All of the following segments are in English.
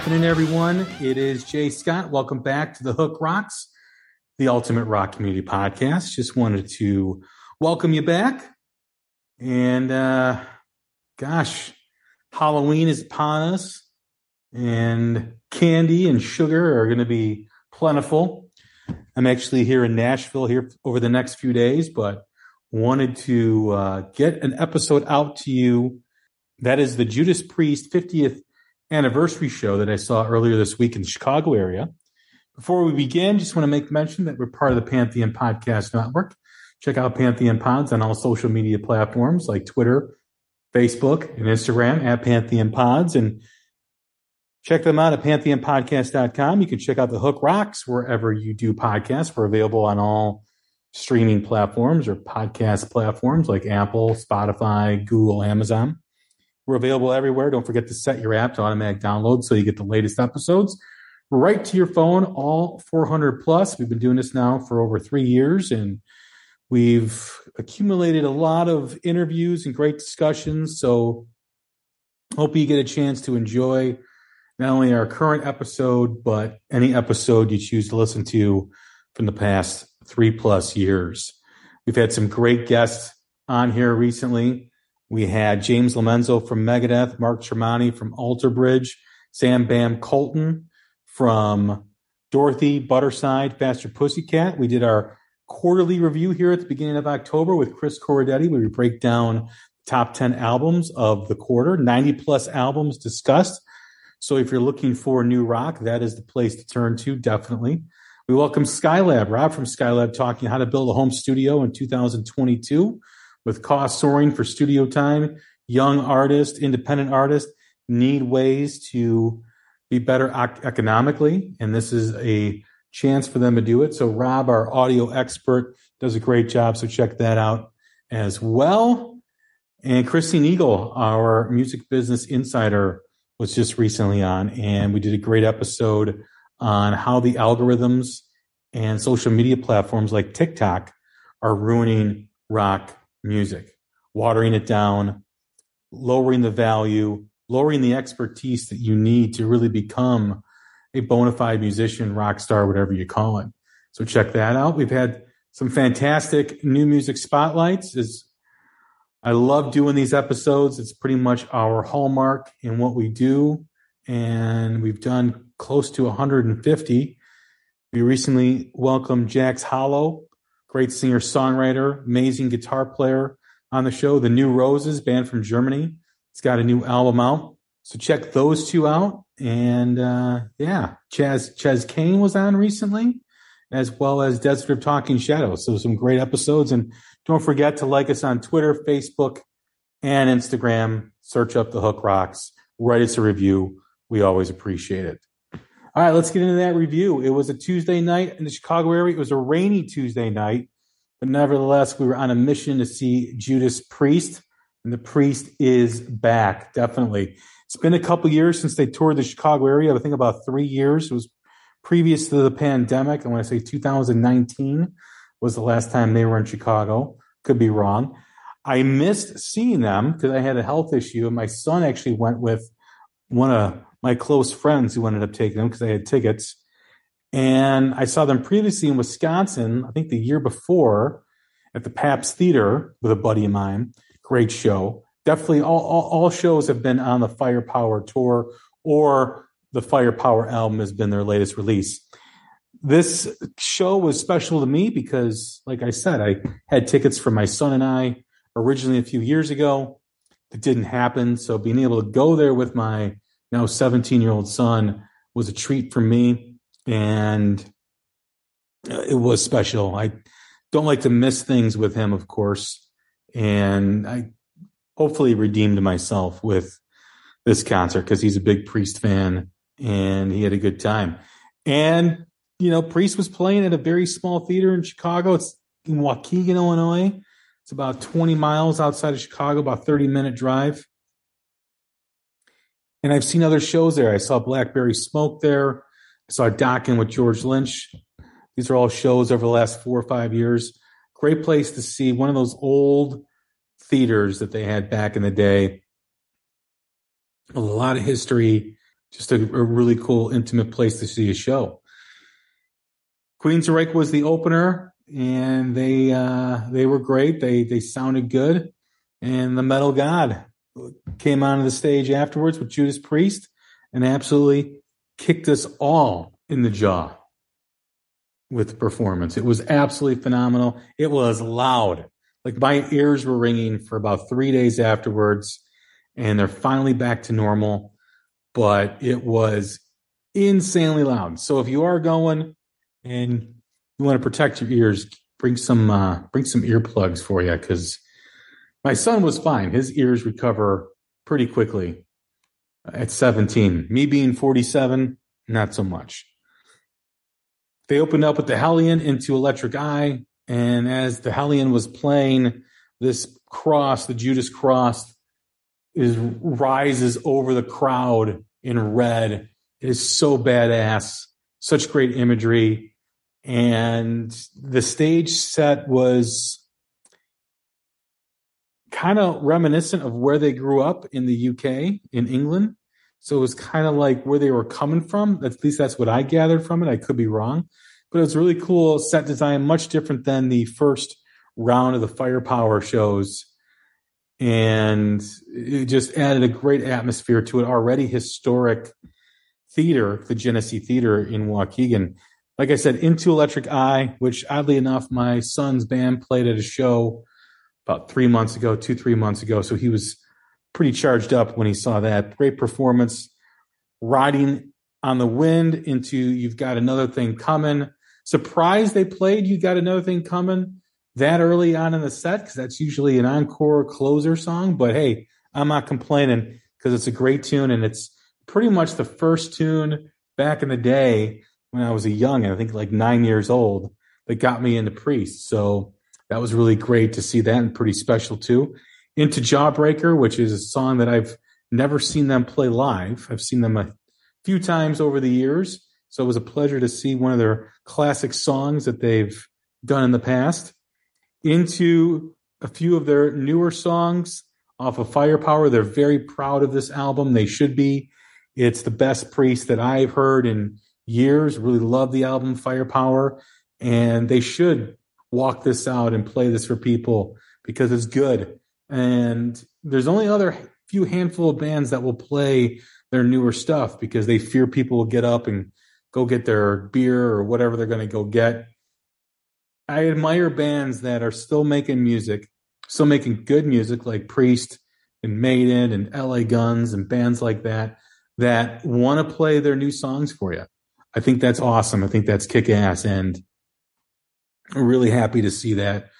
Happening, everyone? It is Jay Scott. Welcome back to the Hook Rocks, the Ultimate Rock Community Podcast. Just wanted to welcome you back. And uh gosh, Halloween is upon us, and candy and sugar are going to be plentiful. I'm actually here in Nashville here over the next few days, but wanted to uh, get an episode out to you. That is the Judas Priest 50th anniversary show that I saw earlier this week in the Chicago area. Before we begin, just want to make mention that we're part of the Pantheon Podcast Network. Check out Pantheon Pods on all social media platforms like Twitter, Facebook, and Instagram at Pantheon Pods. And check them out at pantheonpodcast.com. You can check out the Hook Rocks wherever you do podcasts. We're available on all streaming platforms or podcast platforms like Apple, Spotify, Google, Amazon. We're available everywhere. Don't forget to set your app to automatic download so you get the latest episodes right to your phone, all 400 plus. We've been doing this now for over three years and we've accumulated a lot of interviews and great discussions. So hope you get a chance to enjoy not only our current episode, but any episode you choose to listen to from the past three plus years. We've had some great guests on here recently. We had James Lomenzo from Megadeth, Mark Tremonti from Alter Bridge, Sam Bam Koltun from Dorothy Butterside, Faster Pussycat. We did our quarterly review here at the beginning of October with Chris Corradetti. Where we break down top 10 albums of the quarter, 90 plus albums discussed. So if you're looking for new rock, that is the place to turn to, definitely. We welcome Skylab, Rob from Skylab, talking how to build a home studio in 2022 with costs soaring for studio time. Young artists, independent artists need ways to be better ec- economically, and this is a chance for them to do it. So Rob, our audio expert, does a great job. So check that out as well. And Christine Eagle, our music business insider, was just recently on, and we did a great episode on how the algorithms and social media platforms like TikTok are ruining rock music, watering it down, lowering the value, lowering the expertise that you need to really become a bona fide musician, rock star, whatever you call it. So check that out. We've had some fantastic new music spotlights. Is I love doing these episodes. It's pretty much our hallmark in what we do, and we've done close to 150. We recently welcomed Jax Hollow, great singer songwriter, amazing guitar player on the show. The New Roses, band from Germany. It's got a new album out. So check those two out. And uh, yeah, Chaz Chaz Kane was on recently, as well as Desert of Talking Shadows. So some great episodes. And don't forget to like us on Twitter, Facebook, and Instagram. Search up the Hook Rocks. Write us a review. We always appreciate it. All right, let's get into that review. It was a Tuesday night in the Chicago area. It was a rainy Tuesday night, but nevertheless, we were on a mission to see Judas Priest, and the Priest is back. Definitely, it's been a couple years since they toured the Chicago area. I think about three years. It was previous to the pandemic. I want to say 2019 was the last time they were in Chicago. Could be wrong. I missed seeing them because I had a health issue, and my son actually went with one of my close friends who ended up taking them because I had tickets. And I saw them previously in Wisconsin, I think the year before at the Pabst Theater with a buddy of mine. Great show. Definitely all, all, all shows have been on the Firepower tour or the Firepower album has been their latest release. This show was special to me because, like I said, I had tickets for my son and I originally a few years ago. It didn't happen. So being able to go there with my now 17 year old son was a treat for me and uh, it was special. I don't like to miss things with him, of course. And I hopefully redeemed myself with this concert because he's a big Priest fan and he had a good time. And, you know, Priest was playing at a very small theater in Chicago. It's in Waukegan, Illinois. It's about 20 miles outside of Chicago, about 30 minute drive. And I've seen other shows there. I saw Blackberry Smoke there. I saw Dokken with George Lynch. These are all shows over the last four or five years. Great place to see one of those old theaters that they had back in the day. A lot of history, just a, a really cool, intimate place to see a show. Queensryche was the opener, and they uh, they were great. They they sounded good, and the Metal God came onto the stage afterwards with Judas Priest and absolutely kicked us all in the jaw with performance. It was absolutely phenomenal. It was loud. Like my ears were ringing for about three days afterwards, and they're finally back to normal. But it was insanely loud. So if you are going and you want to protect your ears, bring some uh, bring some earplugs for you because my son was fine. His ears recover pretty quickly at 17. Me being 47, not so much. They opened up with the Hellion into Electric Eye. And as the Hellion was playing, this cross, the Judas cross, is rises over the crowd in red. It is so badass. Such great imagery. And the stage set was kind of reminiscent of where they grew up in the UK, in England. So it was kind of like where they were coming from. At least that's what I gathered from it. I could be wrong, but it was really cool set design, much different than the first round of the firepower shows. And it just added a great atmosphere to an already historic theater, the Genesee Theater in Waukegan. Like I said, Into Electric Eye, which oddly enough, my son's band played at a show about three months ago, two, three months ago. So he was pretty charged up when he saw that. Great performance. Riding on the wind into You've Got Another Thing Coming. Surprised they played You Got Another Thing Coming that early on in the set because that's usually an encore closer song. But hey, I'm not complaining because it's a great tune and it's pretty much the first tune back in the day when I was a young, I think like nine years old, that got me into Priest. So that was really great to see that and pretty special too. Into Jawbreaker, which is a song that I've never seen them play live. I've seen them a few times over the years. So it was a pleasure to see one of their classic songs that they've done in the past. Into a few of their newer songs off of Firepower. They're very proud of this album. They should be. It's the best priest that I've heard in years. Really love the album Firepower. And they should walk this out and play this for people because it's good. And there's only other few handful of bands that will play their newer stuff because they fear people will get up and go get their beer or whatever they're going to go get. I admire bands that are still making music, still making good music like Priest and Maiden and LA Guns and bands like that that want to play their new songs for you. I think that's awesome. I think that's kick ass. And really happy to see that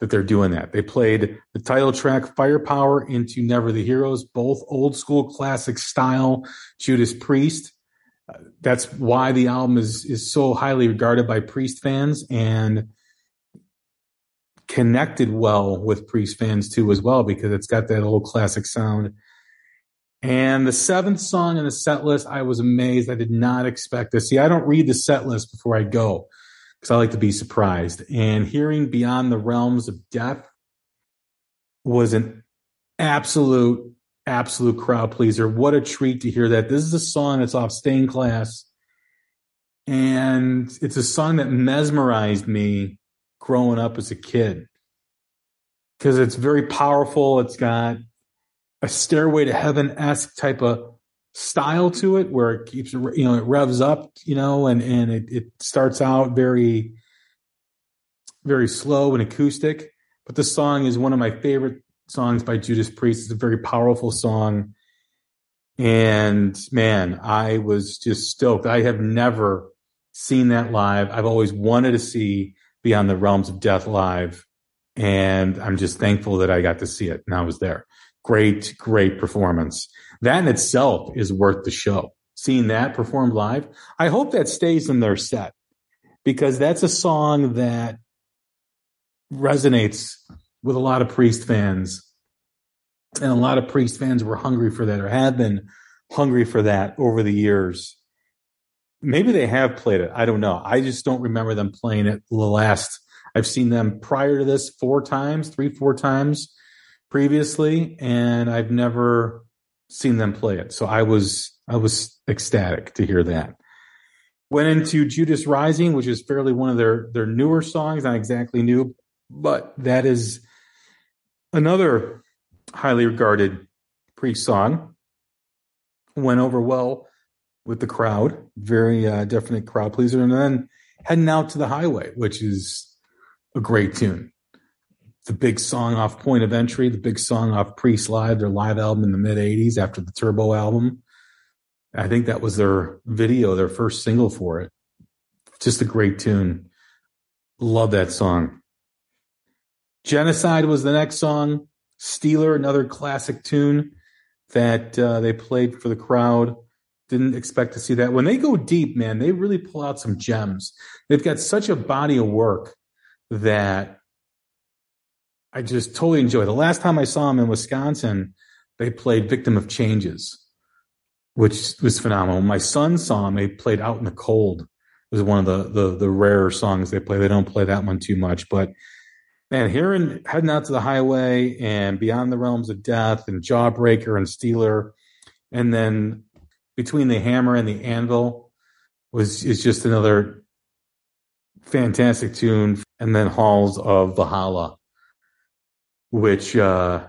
that they're doing that. They played the title track Firepower into Never the Heroes, both old school classic style Judas Priest. Uh, that's why the album is is so highly regarded by Priest fans and connected well with Priest fans too as well because it's got that old classic sound. And the seventh song in the set list, I was amazed. I did not expect this. See, I don't read the set list before I go because I like to be surprised. And hearing Beyond the Realms of Death was an absolute, absolute crowd pleaser. What a treat to hear that. This is a song that's off Stained Class. And it's a song that mesmerized me growing up as a kid because it's very powerful. It's got a stairway to heaven esque type of style to it where it keeps you know it revs up you know and and it, it starts out very very slow and acoustic. But the song is one of my favorite songs by judas priest. It's a very powerful song. And man i was just stoked. I have never seen that live. I've always wanted to see beyond the realms of death live. And i'm just thankful that i got to see it and i was there. Great great performance that in itself is worth the show. Seeing that performed live, I hope that stays in their set because that's a song that resonates with a lot of Priest fans. And a lot of Priest fans were hungry for that or have been hungry for that over the years. Maybe they have played it. I don't know. I just don't remember them playing it the last. I've seen them prior to this four times, three, four times previously, and I've never seen them play it. So I was I was ecstatic to hear that. Went into Judas Rising, which is fairly one of their their newer songs, not exactly new, but that is another highly regarded Priest song. Went over well with the crowd, very uh, definite crowd pleaser, and then heading out to the highway, which is a great tune the big song off Point of Entry, the big song off Priest Live, their live album in the mid 80s after the Turbo album. I think that was their video, their first single for it. Just a great tune. Love that song. Genocide was the next song. Steeler, another classic tune that uh, they played for the crowd. Didn't expect to see that. When they go deep, man, they really pull out some gems. They've got such a body of work that I just totally enjoy. The last time I saw them in Wisconsin, they played "Victim of Changes," which was phenomenal. My son saw them; they played "Out in the Cold." It was one of the the the rarer songs they play. They don't play that one too much, but man, hearing heading out to the highway and beyond the realms of death and Jawbreaker and Steeler, and then between the hammer and the anvil was is just another fantastic tune. And then Halls of Valhalla which uh,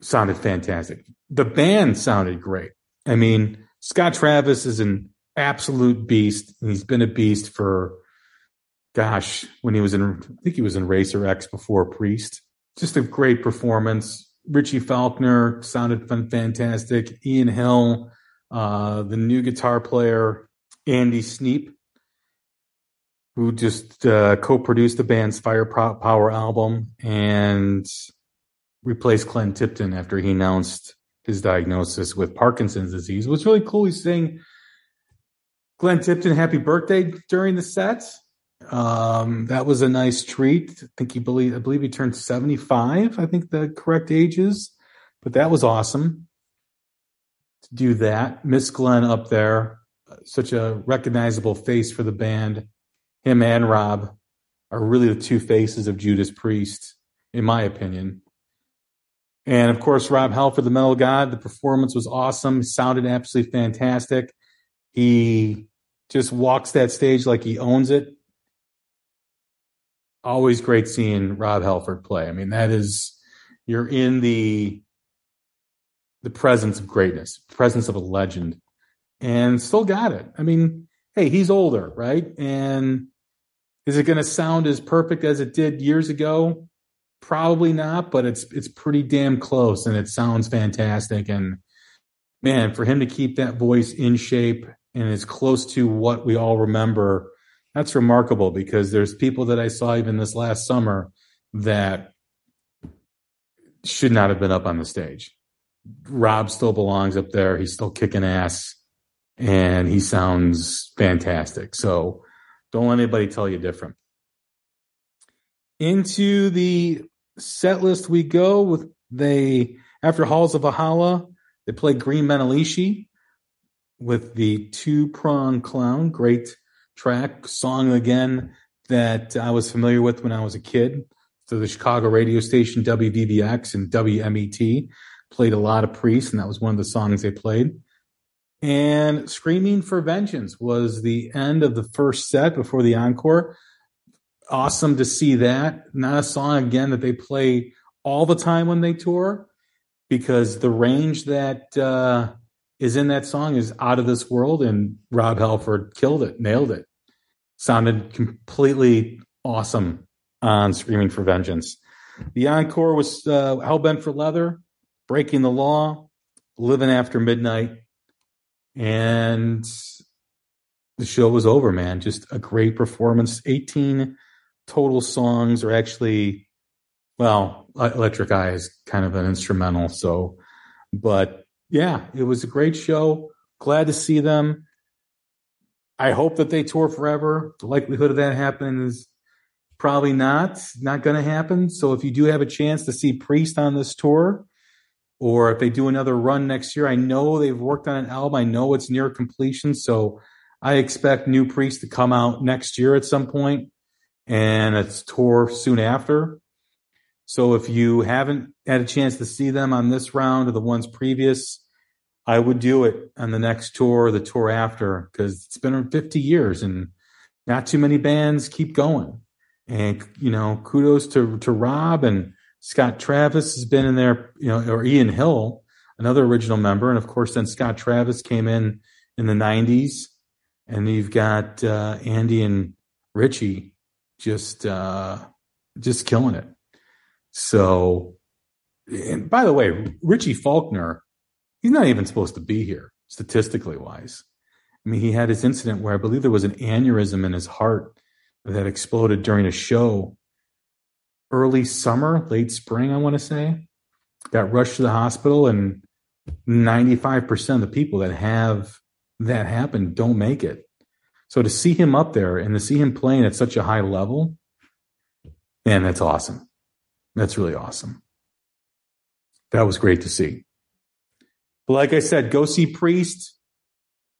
sounded fantastic. The band sounded great. I mean, Scott Travis is an absolute beast, and he's been a beast for, gosh, when he was in, I think he was in Racer X before Priest. Just a great performance. Richie Faulkner sounded fantastic. Ian Hill, uh, the new guitar player, Andy Sneap, who just uh, co-produced the band's Firepower album, and replaced Glenn Tipton after he announced his diagnosis with Parkinson's disease. What's really cool, he's saying Glenn Tipton happy birthday during the set. Um, that was a nice treat. I think he believe I believe he turned 75, I think the correct age is. But that was awesome to do that. Miss Glenn up there, such a recognizable face for the band. Him and Rob are really the two faces of Judas Priest, in my opinion. And of course, Rob Halford, the Metal God, the performance was awesome. He sounded absolutely fantastic. He just walks that stage like he owns it. always great seeing Rob Halford play. I mean, that is you're in the the presence of greatness, presence of a legend, and still got it. I mean, hey, he's older, right? And is it going to sound as perfect as it did years ago? Probably not, but it's it's pretty damn close, and it sounds fantastic. And man, for him to keep that voice in shape and as close to what we all remember, that's remarkable. Because there's people that I saw even this last summer that should not have been up on the stage. Rob still belongs up there. He's still kicking ass and he sounds fantastic. So don't let anybody tell you different. Into the set list we go with they after Halls of Valhalla, they play Green Manalishi with the two prong crown. Great track, song again that I was familiar with when I was a kid. So the Chicago radio station WVVX and WMET played a lot of Priest, and that was one of the songs they played. And Screaming for Vengeance was the end of the first set before the encore. Awesome to see that. Not a song again that they play all the time when they tour because the range that uh, is in that song is out of this world, and Rob Halford killed it, nailed it. Sounded completely awesome on Screaming for Vengeance. The encore was uh, Hellbent for Leather, Breaking the Law, Living After Midnight, and the show was over, man. Just a great performance. 18 total songs, are actually, well, Electric Eye is kind of an instrumental. So, but yeah, it was a great show. Glad to see them. I hope that they tour forever. The likelihood of that happening is probably not not going to happen. So if you do have a chance to see Priest on this tour, or if they do another run next year. I know they've worked on an album. I know it's near completion. So I expect New Priest to come out next year at some point and it's tour soon after. So if you haven't had a chance to see them on this round or the ones previous, I would do it on the next tour the tour after because it's been 50 years and not too many bands keep going. And, you know, kudos to, to Rob and Scott Travis has been in there, you know, or Ian Hill, another original member, and of course then Scott Travis came in in the '90s, and you've got uh, Andy and Richie just uh, just killing it. So, and by the way, Richie Faulkner, he's not even supposed to be here statistically wise. I mean, he had his incident where I believe there was an aneurysm in his heart that exploded during a show early summer, late spring, I want to say, got rushed to the hospital, and 95% of the people that have that happen don't make it. So to see him up there and to see him playing at such a high level, man, that's awesome. That's really awesome. That was great to see. But like I said, go see Priest,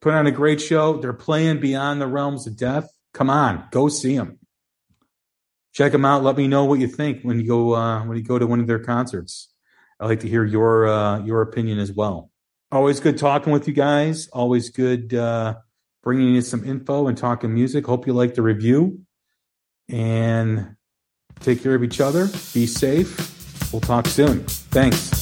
put on a great show. They're playing Beyond the Realms of Death. Come on, go see them check them out. Let me know what you think when you go uh, when you go to one of their concerts. I'd like to hear your uh, your opinion as well. Always good talking with you guys. Always good uh, bringing you some info and talking music. Hope you like the review and take care of each other. Be safe. We'll talk soon. Thanks.